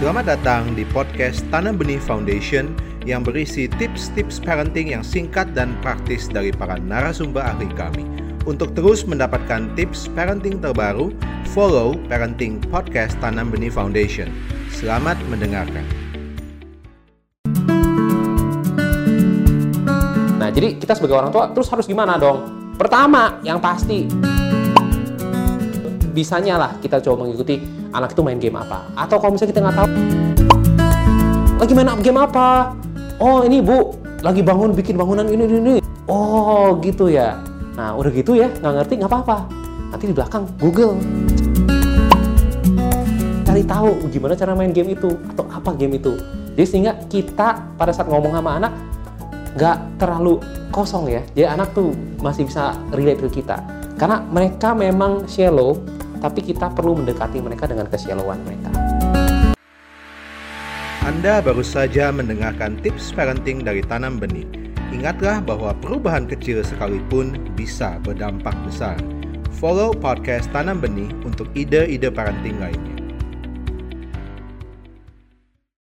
Selamat datang di podcast Tanam Benih Foundation yang berisi tips-tips parenting yang singkat dan praktis dari para narasumber ahli kami. Untuk terus mendapatkan tips parenting terbaru, follow Parenting Podcast Tanam Benih Foundation. Selamat mendengarkan. Nah, jadi kita sebagai orang tua terus harus gimana dong? Pertama, yang pasti bisanya lah kita coba mengikuti anak itu main game apa. Atau kalau misalnya kita nggak tahu lagi main game apa? Oh ini bu, lagi bangun bikin bangunan ini ini. ini. Oh gitu ya. Nah udah gitu ya, nggak ngerti nggak apa-apa. Nanti di belakang Google cari tahu gimana cara main game itu atau apa game itu. Jadi sehingga kita pada saat ngomong sama anak nggak terlalu kosong ya. Jadi anak tuh masih bisa relate ke kita. Karena mereka memang shallow, tapi kita perlu mendekati mereka dengan kesyallowan mereka. Anda baru saja mendengarkan tips parenting dari Tanam Benih. Ingatlah bahwa perubahan kecil sekalipun bisa berdampak besar. Follow podcast Tanam Benih untuk ide-ide parenting lainnya.